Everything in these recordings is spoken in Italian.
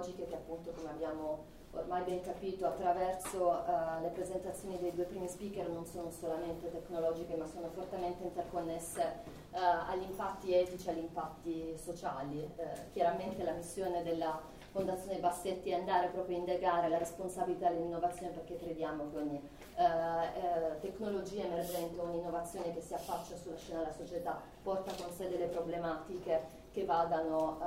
tecnologiche che appunto come abbiamo ormai ben capito attraverso uh, le presentazioni dei due primi speaker non sono solamente tecnologiche ma sono fortemente interconnesse uh, agli impatti etici, agli impatti sociali. Uh, chiaramente la missione della Fondazione Bassetti è andare proprio a indagare la responsabilità dell'innovazione perché crediamo che ogni tecnologia emergente, ogni innovazione che si affaccia sulla scena della società porta con sé delle problematiche che vadano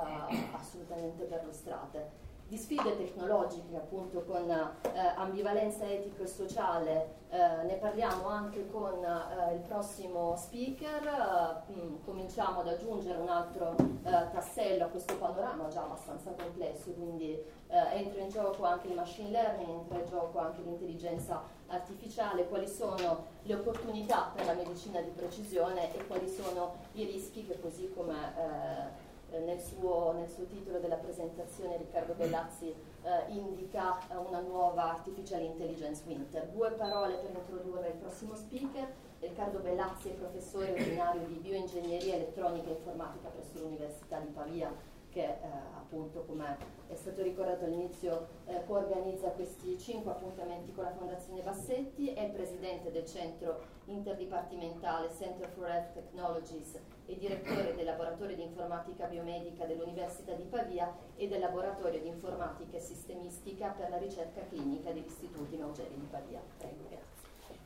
assolutamente perlustrate di sfide tecnologiche appunto con eh, ambivalenza etico e sociale. Eh, ne parliamo anche con eh, il prossimo speaker. Mh, mm, cominciamo ad aggiungere un altro eh, tassello a questo panorama già abbastanza complesso quindi eh, entra in gioco anche il machine learning entra in gioco anche l'intelligenza artificiale. Quali sono le opportunità per la medicina di precisione e quali sono i rischi che così come eh, eh, nel suo, nel, suo, titolo della presentazione Riccardo Bellazzi eh, indica eh, una nuova Artificial Intelligence Winter. Due parole per introdurre il prossimo speaker. Riccardo Bellazzi è professore ordinario di bioingegneria elettronica e informatica presso l'Università di Pavia che eh, appunto come è stato ricordato all'inizio eh, coorganizza questi cinque appuntamenti con la Fondazione Bassetti, è presidente del centro interdipartimentale Center for Health Technologies e direttore del laboratorio di informatica biomedica dell'Università di Pavia e del laboratorio di informatica e sistemistica per la ricerca clinica degli istituti Maugeri di Pavia. Prego, grazie.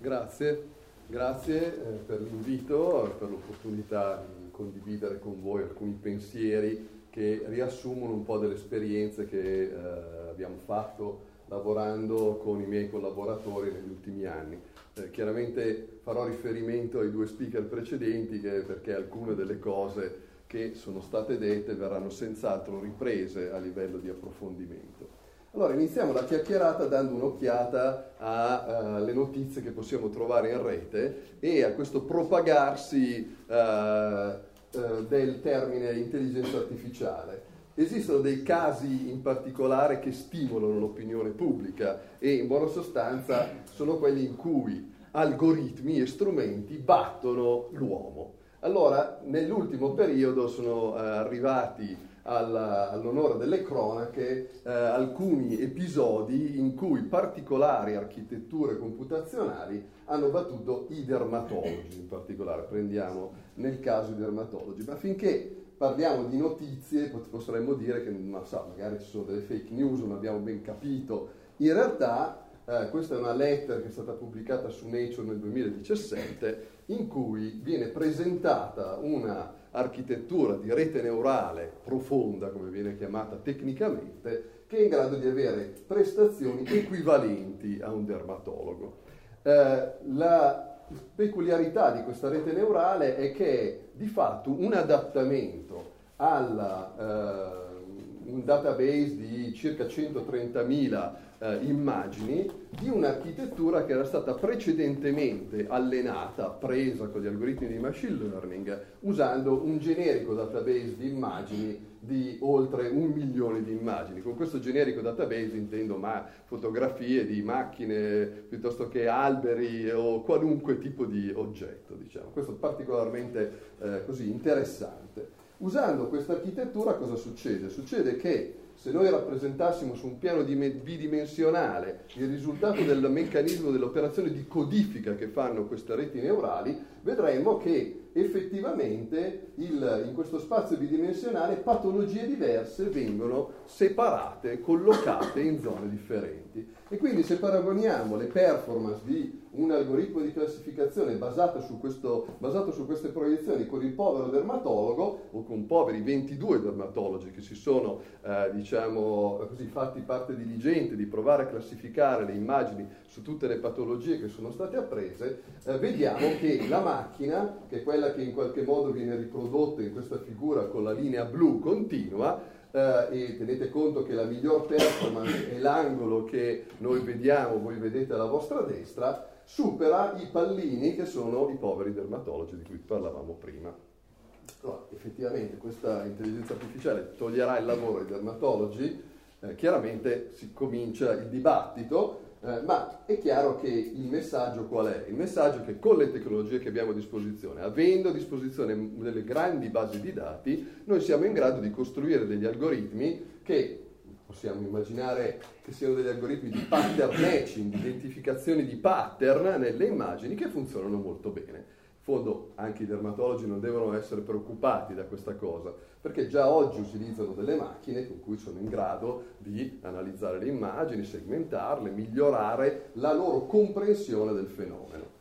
Grazie, grazie eh, per l'invito, per l'opportunità di condividere con voi alcuni pensieri che riassumono un po' delle esperienze che eh, abbiamo fatto lavorando con i miei collaboratori negli ultimi anni. Eh, chiaramente farò riferimento ai due speaker precedenti che, perché alcune delle cose che sono state dette verranno senz'altro riprese a livello di approfondimento. Allora iniziamo la chiacchierata dando un'occhiata alle uh, notizie che possiamo trovare in rete e a questo propagarsi uh, uh, del termine intelligenza artificiale. Esistono dei casi in particolare che stimolano l'opinione pubblica e in buona sostanza sono quelli in cui algoritmi e strumenti battono l'uomo. Allora, nell'ultimo periodo sono eh, arrivati all'onore delle cronache eh, alcuni episodi in cui particolari architetture computazionali hanno battuto i dermatologi, in particolare. Prendiamo nel caso i dermatologi, ma finché parliamo di notizie potremmo dire che non so, magari ci sono delle fake news, non abbiamo ben capito, in realtà eh, questa è una lettera che è stata pubblicata su Nature nel 2017 in cui viene presentata una architettura di rete neurale profonda, come viene chiamata tecnicamente, che è in grado di avere prestazioni equivalenti a un dermatologo. Eh, la peculiarità di questa rete neurale è che è di fatto un adattamento alla, eh, un database di circa 130.000 eh, immagini di un'architettura che era stata precedentemente allenata, presa con gli algoritmi di machine learning, usando un generico database di immagini di oltre un milione di immagini. Con questo generico database intendo ma fotografie di macchine piuttosto che alberi o qualunque tipo di oggetto, diciamo. Questo è particolarmente eh, così interessante. Usando questa architettura cosa succede? Succede che se noi rappresentassimo su un piano bidimensionale il risultato del meccanismo dell'operazione di codifica che fanno queste reti neurali, vedremmo che effettivamente il, in questo spazio bidimensionale patologie diverse vengono separate, collocate in zone differenti. E quindi se paragoniamo le performance di un algoritmo di classificazione basato su, questo, basato su, queste proiezioni con il povero dermatologo o con poveri 22 dermatologi che si sono eh, diciamo, così, fatti parte diligente di provare a classificare le immagini su tutte le patologie che sono state apprese, eh, vediamo che la macchina, che è quella che in qualche modo viene riprodotta in questa figura con la linea blu continua, Uh, e tenete conto che la miglior performance è l'angolo che noi vediamo, voi vedete alla vostra destra, supera i pallini che sono i poveri dermatologi di cui parlavamo prima. Allora, effettivamente questa intelligenza artificiale toglierà il lavoro ai dermatologi, eh, chiaramente si comincia il dibattito, eh, ma è chiaro che il messaggio qual è? Il messaggio è che con le tecnologie che abbiamo a disposizione, avendo a disposizione delle grandi basi di dati, noi siamo in grado di costruire degli algoritmi che possiamo immaginare che siano degli algoritmi di pattern matching, di identificazione di pattern nelle immagini che funzionano molto bene. In fondo anche i dermatologi non devono essere preoccupati da questa cosa, perché già oggi utilizzano delle macchine con cui sono in grado di analizzare le immagini, segmentarle, migliorare la loro comprensione del fenomeno.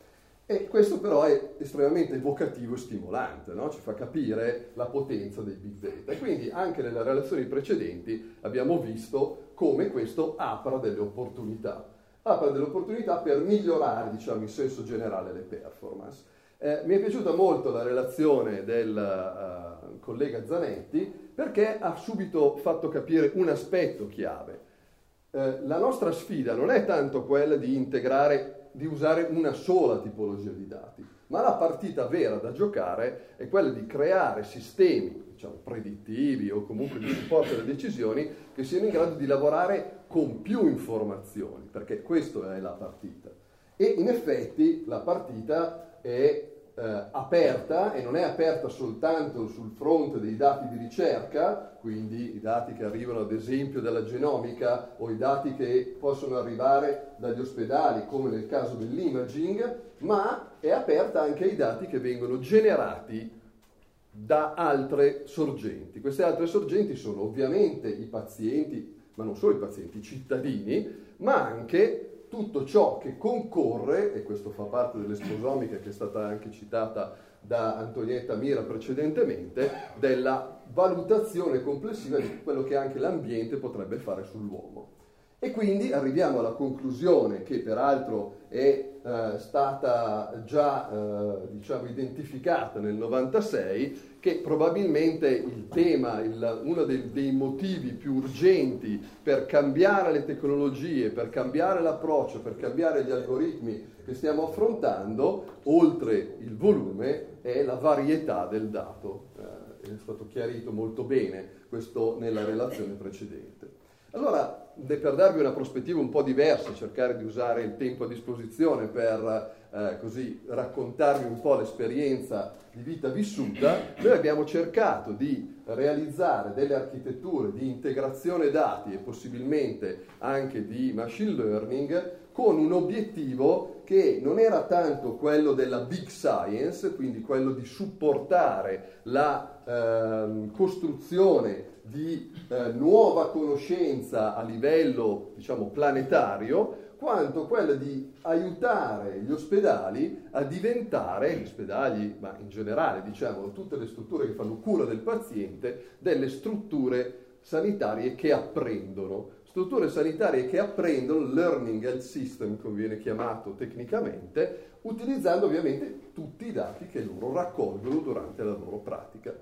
E questo però è estremamente evocativo e stimolante, no? ci fa capire la potenza dei big data. E quindi anche nelle relazioni precedenti abbiamo visto come questo apra delle opportunità. Apra delle opportunità per migliorare, diciamo, in senso generale le performance. Eh, mi è piaciuta molto la relazione del uh, collega Zanetti perché ha subito fatto capire un aspetto chiave. Eh, la nostra sfida non è tanto quella di integrare di usare una sola tipologia di dati, ma la partita vera da giocare è quella di creare sistemi diciamo, predittivi o comunque di supporto alle decisioni che siano in grado di lavorare con più informazioni, perché questa è la partita. E in effetti la partita è eh, aperta e non è aperta soltanto sul fronte dei dati di ricerca, quindi i dati che arrivano ad esempio dalla genomica o i dati che possono arrivare dagli ospedali, come nel caso dell'imaging, ma è aperta anche ai dati che vengono generati da altre sorgenti. Queste altre sorgenti sono ovviamente i pazienti, ma non solo i pazienti, i cittadini, ma anche tutto ciò che concorre, e questo fa parte dell'esposomica che è stata anche citata da Antonietta Mira precedentemente, della valutazione complessiva di quello che anche l'ambiente potrebbe fare sull'uomo. E quindi arriviamo alla conclusione che peraltro è eh, stata già eh, diciamo, identificata nel 96, che probabilmente il tema, il, uno dei, dei, motivi più urgenti per cambiare le tecnologie, per cambiare l'approccio, per cambiare gli algoritmi che stiamo affrontando, oltre il volume, è la varietà del dato. Eh, è stato chiarito molto bene questo nella relazione precedente. Allora, per darvi una prospettiva un po' diversa, cercare di usare il tempo a disposizione per eh, così raccontarvi un po' l'esperienza di vita vissuta, noi abbiamo cercato di realizzare delle architetture di integrazione dati e possibilmente anche di machine learning con un obiettivo che non era tanto quello della big science, quindi quello di supportare la eh, costruzione di eh, nuova conoscenza a livello diciamo, planetario, quanto quella di aiutare gli ospedali a diventare, gli ospedali, ma in generale diciamo tutte le strutture che fanno cura del paziente, delle strutture sanitarie che apprendono. Strutture sanitarie che apprendono, learning health system come viene chiamato tecnicamente, utilizzando ovviamente tutti i dati che loro raccolgono durante la loro pratica.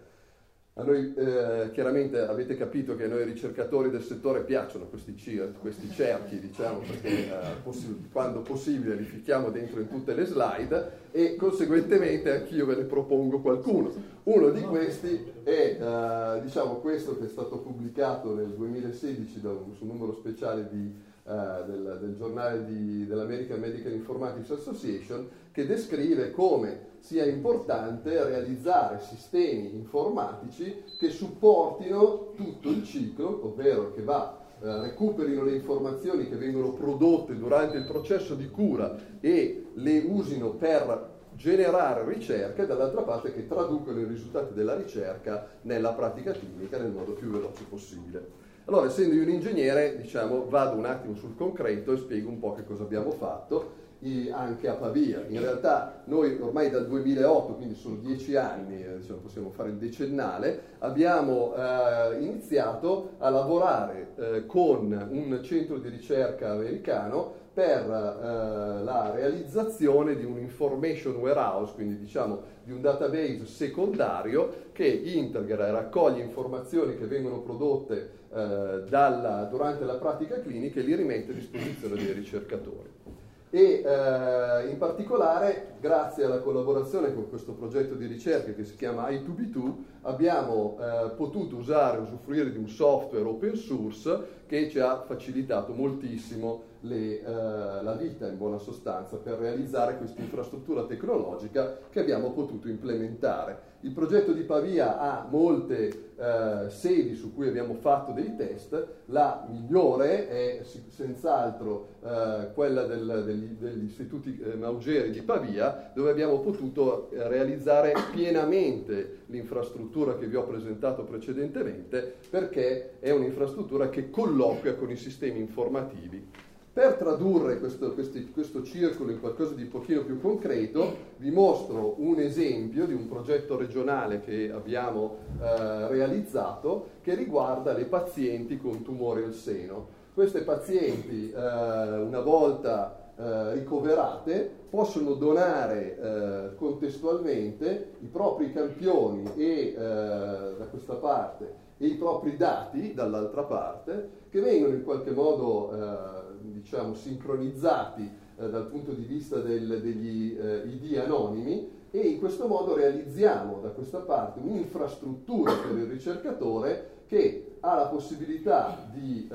A noi eh, chiaramente avete capito che a noi ricercatori del settore piacciono questi, cir- questi cerchi, diciamo, perché eh, possi- quando possibile li ficchiamo dentro in tutte le slide e conseguentemente anch'io ve ne propongo qualcuno. Uno di questi è eh, diciamo, questo che è stato pubblicato nel 2016 da un, su un numero speciale di, eh, del, del, giornale di, dell'American Medical Informatics Association che descrive come sia importante realizzare sistemi informatici che supportino tutto il ciclo, ovvero che va, eh, recuperino le informazioni che vengono prodotte durante il processo di cura e le usino per generare ricerca e dall'altra parte che traducono i risultati della ricerca nella pratica clinica nel modo più veloce possibile. Allora, essendo io un ingegnere, diciamo, vado un attimo sul concreto e spiego un po' che cosa abbiamo fatto anche a Pavia. In realtà noi ormai dal 2008, quindi sono dieci anni, diciamo, possiamo fare il decennale, abbiamo eh, iniziato a lavorare eh, con un centro di ricerca americano per eh, la realizzazione di un information warehouse, quindi diciamo di un database secondario che integra e raccoglie informazioni che vengono prodotte eh, dalla, durante la pratica clinica e li rimette a disposizione dei ricercatori e eh, in particolare grazie alla collaborazione con questo progetto di ricerca che si chiama I2B2 abbiamo eh, potuto usare usufruire di un software open source che ci ha facilitato moltissimo le, uh, la vita in buona sostanza per realizzare questa infrastruttura tecnologica che abbiamo potuto implementare. Il progetto di Pavia ha molte uh, sedi su cui abbiamo fatto dei test, la migliore è senz'altro uh, quella del, degli, degli, istituti Maugeri di Pavia, dove abbiamo potuto realizzare pienamente l'infrastruttura che vi ho presentato precedentemente, perché è un'infrastruttura che colloquia con i sistemi informativi per tradurre questo, questi, questo, circolo in qualcosa di pochino più concreto, vi mostro un esempio di un progetto regionale che abbiamo eh, realizzato che riguarda le pazienti con tumore al seno. Queste pazienti, eh, una volta eh, ricoverate, possono donare eh, contestualmente i propri campioni e, eh, da questa parte e i propri dati dall'altra parte, che vengono in qualche modo eh, diciamo, sincronizzati eh, dal punto di vista del, degli eh, ID anonimi e in questo modo realizziamo da questa parte un'infrastruttura per il ricercatore che ha la possibilità di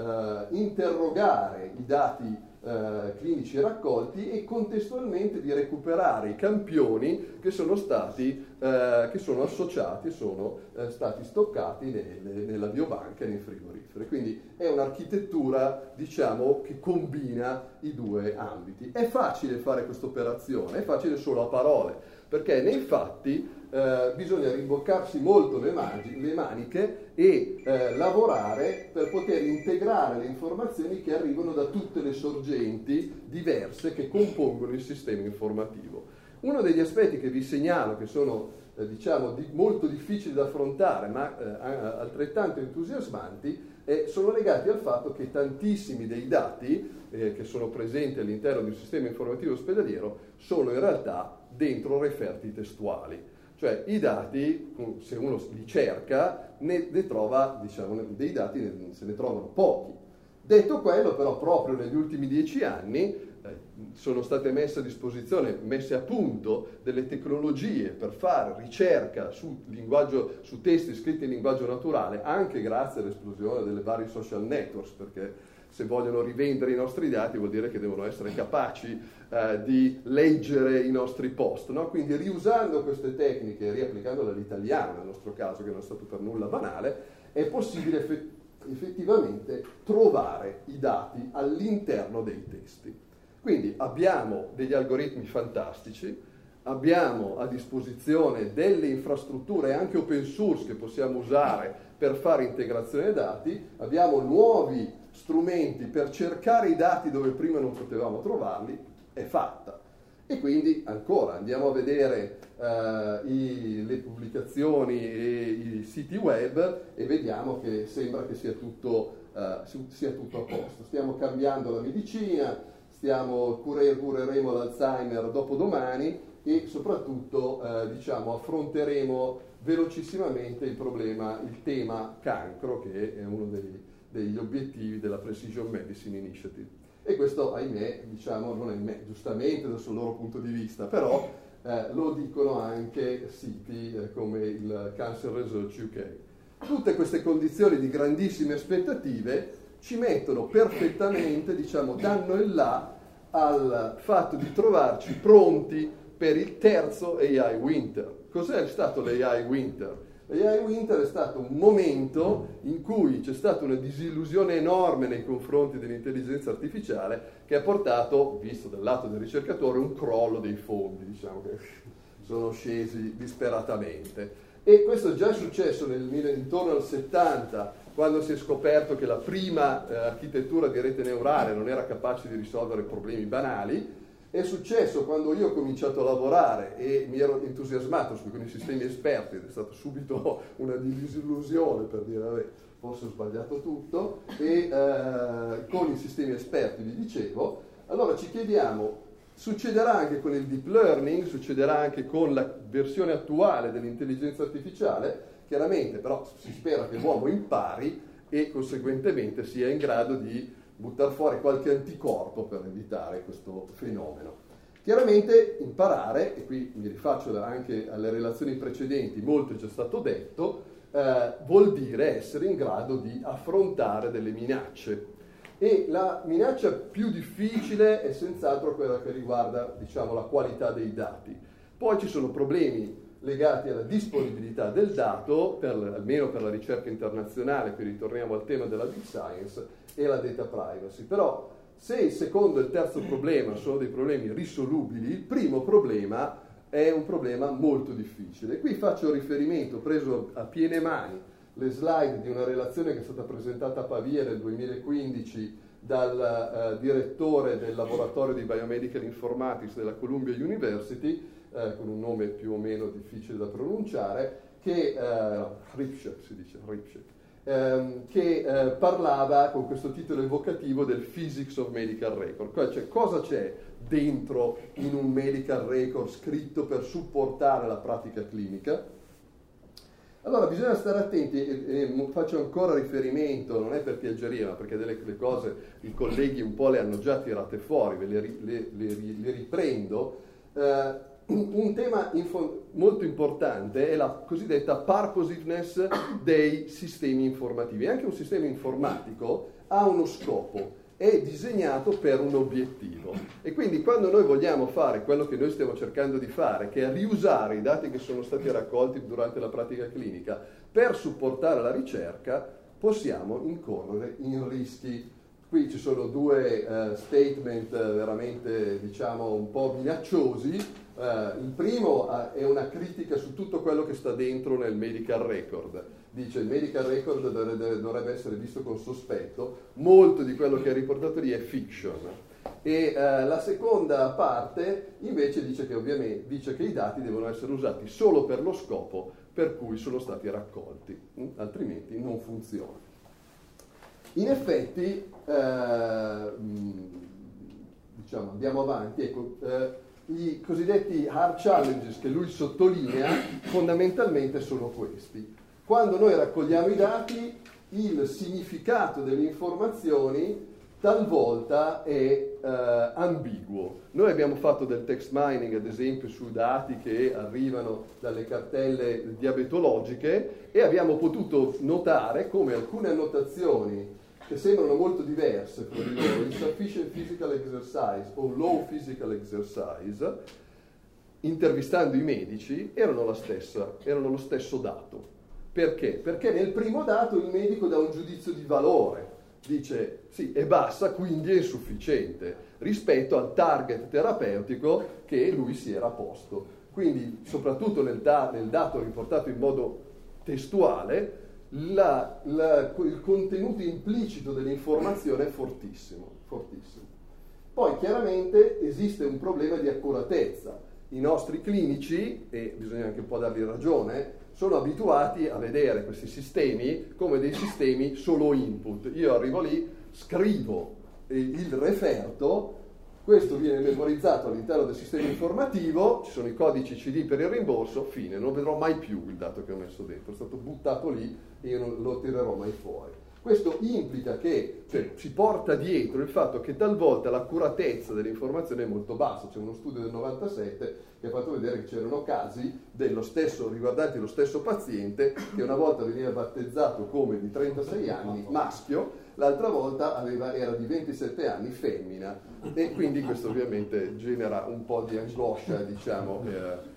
interrogare i dati eh, clinici raccolti e contestualmente di recuperare i campioni che sono stati eh, che sono associati e sono eh, stati stoccati nelle, nella biobanca e nei frigoriferi. Quindi è un'architettura diciamo, che combina i due ambiti. È facile fare questa operazione, è facile solo a parole, perché nei fatti eh, bisogna rimboccarsi molto le, mani, le maniche e eh, lavorare per poter integrare le informazioni che arrivano da tutte le sorgenti diverse che compongono il sistema informativo. Uno degli aspetti che vi segnalo, che sono eh, diciamo, di, molto difficili da affrontare, ma eh, altrettanto entusiasmanti, sono legati al fatto che tantissimi dei dati eh, che sono presenti all'interno di un sistema informativo ospedaliero sono in realtà dentro referti testuali. Cioè i dati, se uno li cerca, ne, ne trova, diciamo, dei dati ne, se ne trovano pochi. Detto quello, però, proprio negli ultimi dieci anni eh, sono state messe a disposizione, messe a punto delle tecnologie per fare ricerca su, su testi scritti in linguaggio naturale, anche grazie all'esplosione delle varie social networks, perché se vogliono rivendere i nostri dati vuol dire che devono essere capaci eh, di leggere i nostri post. No? Quindi riusando queste tecniche, riapplicandole all'italiano nel nostro caso, che non è stato per nulla banale, è possibile effettivamente effettivamente trovare i dati all'interno dei testi. Quindi abbiamo degli algoritmi fantastici, abbiamo a disposizione delle infrastrutture anche open source che possiamo usare per fare integrazione dati, abbiamo nuovi strumenti per cercare i dati dove prima non potevamo trovarli, è fatta. E quindi ancora andiamo a vedere uh, i, le pubblicazioni e i siti web e vediamo che sembra che sia tutto, uh, sia tutto a posto. Stiamo cambiando la medicina, stiamo, cure, cureremo l'Alzheimer dopo domani e soprattutto uh, diciamo, affronteremo velocissimamente il problema, il tema cancro che è uno dei degli obiettivi della Precision Medicine Initiative. E questo, ahimè, diciamo, non è ahimè, giustamente dal suo loro punto di vista, però eh, lo dicono anche siti eh, come il Cancer Research UK. Tutte queste condizioni di grandissime aspettative ci mettono perfettamente, diciamo, danno il là al fatto di trovarci pronti per il terzo AI Winter. Cos'è stato l'AI Winter? AI Winter è stato un momento in cui c'è stata una disillusione enorme nei confronti dell'intelligenza artificiale che ha portato, visto dal lato del ricercatore, un crollo dei fondi, diciamo che sono scesi disperatamente. E questo è già successo nel, intorno al 70, quando si è scoperto che la prima eh, architettura di rete neurale non era capace di risolvere problemi banali, è successo quando io ho cominciato a lavorare e mi ero entusiasmato su alcuni sistemi esperti ed è stata subito una disillusione per dire vabbè, forse ho sbagliato tutto e eh, con i sistemi esperti vi dicevo, allora ci chiediamo Succederà anche con il deep learning, succederà anche con la versione attuale dell'intelligenza artificiale, chiaramente però si spera che l'uomo impari e conseguentemente sia in grado di buttare fuori qualche anticorpo per evitare questo fenomeno. Chiaramente imparare, e qui mi rifaccio anche alle relazioni precedenti, molto è già stato detto, eh, vuol dire essere in grado di affrontare delle minacce. E la minaccia più difficile è senz'altro quella che riguarda diciamo, la qualità dei dati. Poi ci sono problemi legati alla disponibilità del dato, per, almeno per la ricerca internazionale, qui ritorniamo al tema della big science, e la data privacy. Però se il secondo e il terzo problema sono dei problemi risolubili, il primo problema è un problema molto difficile. Qui faccio riferimento, preso a piene mani, le slide di una relazione che è stata presentata a Pavia nel 2015 dal uh, direttore del laboratorio di Biomedical Informatics della Columbia University, uh, con un nome più o meno difficile da pronunciare, che, uh, Ripschek si dice, Ripschek, ehm, che parlava con questo titolo evocativo del Physics of Medical Record. Cioè, cosa c'è dentro in un medical record scritto per supportare la pratica clinica? Allora bisogna stare attenti, e, e, faccio ancora riferimento, non è per piaggeria, ma perché delle cose i colleghi un po' le hanno già tirate fuori, ve le, le, le, le riprendo. Eh, un tema info- molto importante è la cosiddetta purposiveness dei sistemi informativi. Anche un sistema informatico ha uno scopo è disegnato per un obiettivo. E quindi quando noi vogliamo fare quello che noi stiamo cercando di fare, che è riusare i dati che sono stati raccolti durante la pratica clinica per supportare la ricerca, possiamo incorrere in rischi. Qui ci sono due uh, statement veramente, diciamo, un po' minacciosi. Uh, il primo uh, è una critica su tutto quello che sta dentro nel medical record dice il medical record dovrebbe, dovrebbe essere visto con sospetto, molto di quello che è riportato lì è fiction. E eh, la seconda parte invece dice che, ovviamente, dice che i dati devono essere usati solo per lo scopo per cui sono stati raccolti, hm? altrimenti non funziona. In effetti, eh, diciamo, andiamo avanti, ecco, i cosiddetti hard challenges che lui sottolinea fondamentalmente sono questi. Quando noi raccogliamo i dati, il significato delle informazioni talvolta è eh, ambiguo. Noi abbiamo fatto del text mining, ad esempio, su dati che arrivano dalle cartelle diabetologiche e abbiamo potuto notare come alcune annotazioni che sembrano molto diverse fra di loro, insufficient physical exercise o low physical exercise, intervistando i medici, erano, stessa, erano lo stesso dato. Perché? Perché nel primo dato il medico dà un giudizio di valore, dice sì, è bassa, quindi è insufficiente rispetto al target terapeutico che lui si era posto. Quindi, soprattutto nel, da- nel dato riportato in modo testuale, la, la, il contenuto implicito dell'informazione è fortissimo, fortissimo. Poi chiaramente esiste un problema di accuratezza. I nostri clinici, e bisogna anche un po' dargli ragione, sono abituati a vedere questi sistemi come dei sistemi solo input. Io arrivo lì, scrivo il referto, questo viene memorizzato all'interno del sistema informativo, ci sono i codici CD per il rimborso, fine, non vedrò mai più il dato che ho messo dentro, è stato buttato lì e io non lo tirerò mai fuori. Questo implica che cioè, si porta dietro il fatto che talvolta l'accuratezza dell'informazione è molto bassa. C'è uno studio del 97 che ha fatto vedere che c'erano casi stesso, riguardanti lo stesso paziente che una volta veniva battezzato come di 36 anni, maschio, l'altra volta aveva, era di 27 anni, femmina. E quindi questo ovviamente genera un po' di angoscia, diciamo. Eh.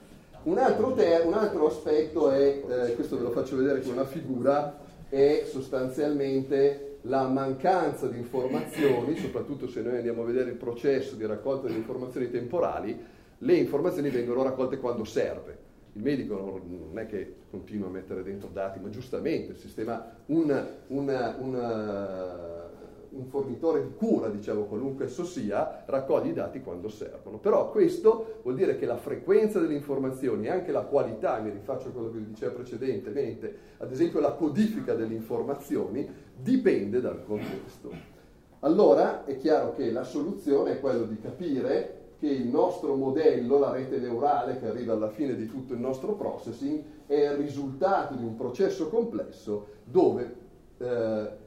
Un, altro ter- un altro aspetto è, eh, questo ve lo faccio vedere con una figura, è sostanzialmente la mancanza di informazioni, soprattutto se noi andiamo a vedere il processo di raccolta di informazioni temporali, le informazioni vengono raccolte quando serve. Il medico non è che continua a mettere dentro dati, ma giustamente il sistema, una, una, una un fornitore di cura, diciamo qualunque esso sia, raccoglie i dati quando servono. Però questo vuol dire che la frequenza delle informazioni e anche la qualità, mi rifaccio a quello che vi diceva precedentemente, ad esempio la codifica delle informazioni, dipende dal contesto. Allora è chiaro che la soluzione è quella di capire che il nostro modello, la rete neurale che arriva alla fine di tutto il nostro processing, è il risultato di un processo complesso dove eh,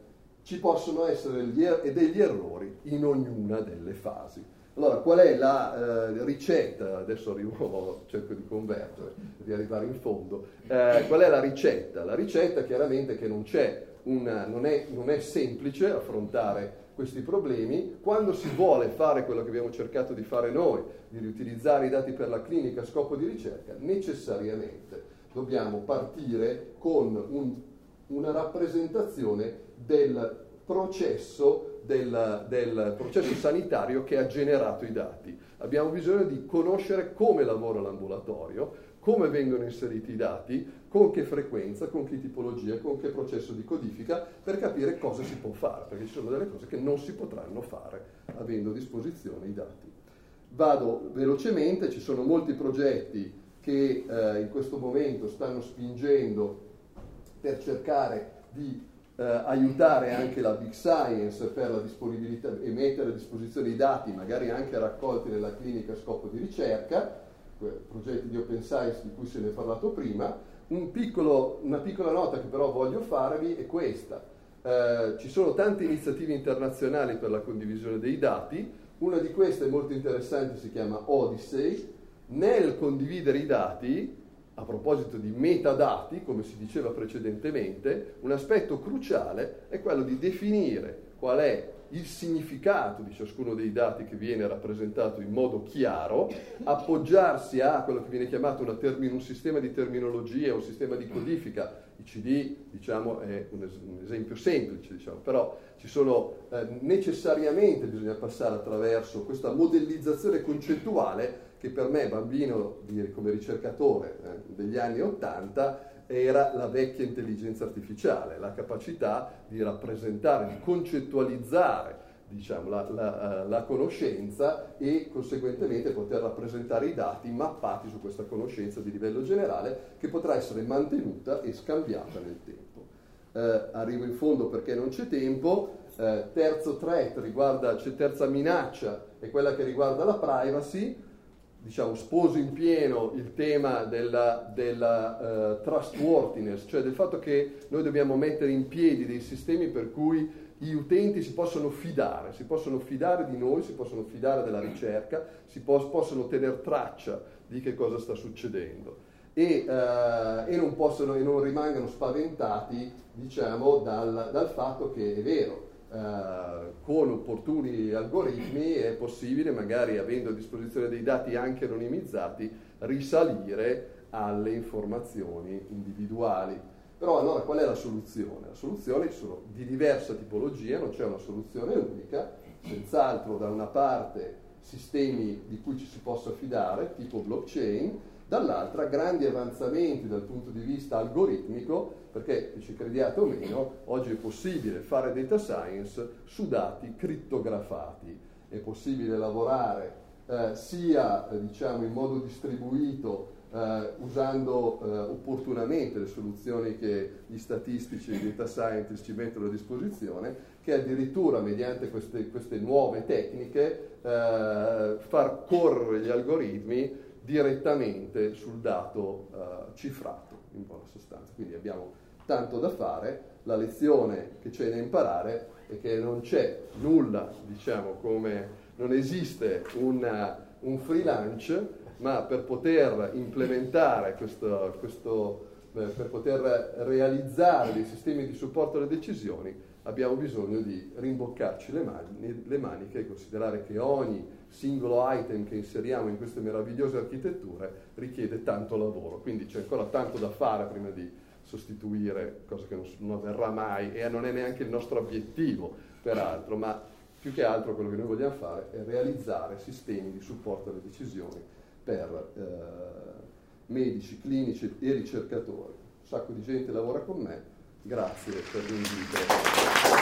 ci possono essere er- degli errori in ognuna delle fasi. Allora, qual è la eh, ricetta? Adesso arrivo, cerco di convergere, di arrivare in fondo. Eh, qual è la ricetta? La ricetta chiaramente che non una, non, è, non è semplice affrontare questi problemi, quando si vuole fare quello che abbiamo cercato di fare noi, di riutilizzare i dati per la clinica a scopo di ricerca, necessariamente dobbiamo partire con un, una rappresentazione del processo, del, del processo sanitario che ha generato i dati. Abbiamo bisogno di conoscere come lavora l'ambulatorio, come vengono inseriti i dati, con che frequenza, con che tipologia, con che processo di codifica, per capire cosa si può fare, perché ci sono delle cose che non si potranno fare avendo a disposizione i dati. Vado velocemente, ci sono molti progetti che eh, in questo momento stanno spingendo per cercare di eh, aiutare anche la big science per la disponibilità e mettere a disposizione i dati, magari anche raccolti nella clinica a scopo di ricerca, progetti di open science di cui se ne è parlato prima. Un piccolo, una piccola nota che però voglio farvi è questa. Eh, ci sono tante iniziative internazionali per la condivisione dei dati, una di queste molto interessante si chiama Odyssey. Nel condividere i dati, a proposito di metadati, come si diceva precedentemente, un aspetto cruciale è quello di definire qual è il significato di ciascuno dei dati che viene rappresentato in modo chiaro, appoggiarsi a quello che viene chiamato termine, un sistema di terminologia, un sistema di codifica. I CD diciamo, è un, es- un esempio semplice, diciamo, però ci sono eh, necessariamente bisogna passare attraverso questa modellizzazione concettuale che per me, bambino di, come ricercatore eh, degli anni Ottanta, era la vecchia intelligenza artificiale, la capacità di rappresentare, di concettualizzare diciamo, la, la, la, conoscenza e conseguentemente poter rappresentare i dati mappati su questa conoscenza di livello generale che potrà essere mantenuta e scambiata nel tempo. Eh, arrivo in fondo perché non c'è tempo. Eh, terzo threat riguarda, c'è terza minaccia, è quella che riguarda la privacy diciamo, sposo in pieno il tema della, della uh, trustworthiness, cioè del fatto che noi dobbiamo mettere in piedi dei sistemi per cui gli utenti si possono fidare, si possono fidare di noi, si possono fidare della ricerca, si po- possono tenere traccia di che cosa sta succedendo. E, uh, e, non, possono, e non rimangano spaventati diciamo, dal, dal fatto che è vero, eh, con opportuni algoritmi è possibile, magari avendo a disposizione dei dati anche anonimizzati, risalire alle informazioni individuali. Però allora qual è la soluzione? La soluzione sono di diversa tipologia, non c'è una soluzione unica, senz'altro da una parte sistemi di cui ci si possa fidare, tipo blockchain, dall'altra grandi avanzamenti dal punto di vista algoritmico, perché ci crediate o meno, oggi è possibile fare data science su dati crittografati, è possibile lavorare eh, sia eh, diciamo, in modo distribuito eh, usando eh, opportunamente le soluzioni che gli statistici e i data scientist ci mettono a disposizione, che addirittura mediante queste, queste nuove tecniche eh, far correre gli algoritmi direttamente sul dato uh, cifrato, in buona sostanza. Quindi abbiamo tanto da fare, la lezione che c'è da imparare è che non c'è nulla, diciamo, come non esiste una, un lunch, ma per poter implementare questo, questo eh, per poter realizzare dei sistemi di supporto alle decisioni, abbiamo bisogno di rimboccarci le, mani, le maniche e considerare che ogni singolo item che inseriamo in queste meravigliose architetture richiede tanto lavoro, quindi c'è ancora tanto da fare prima di sostituire, cosa che non, non avverrà mai e non è neanche il nostro obiettivo, peraltro, ma più che altro quello che noi vogliamo fare è realizzare sistemi di supporto alle decisioni per eh, medici, clinici e ricercatori. Un sacco di gente lavora con me, Grazie per l'invito.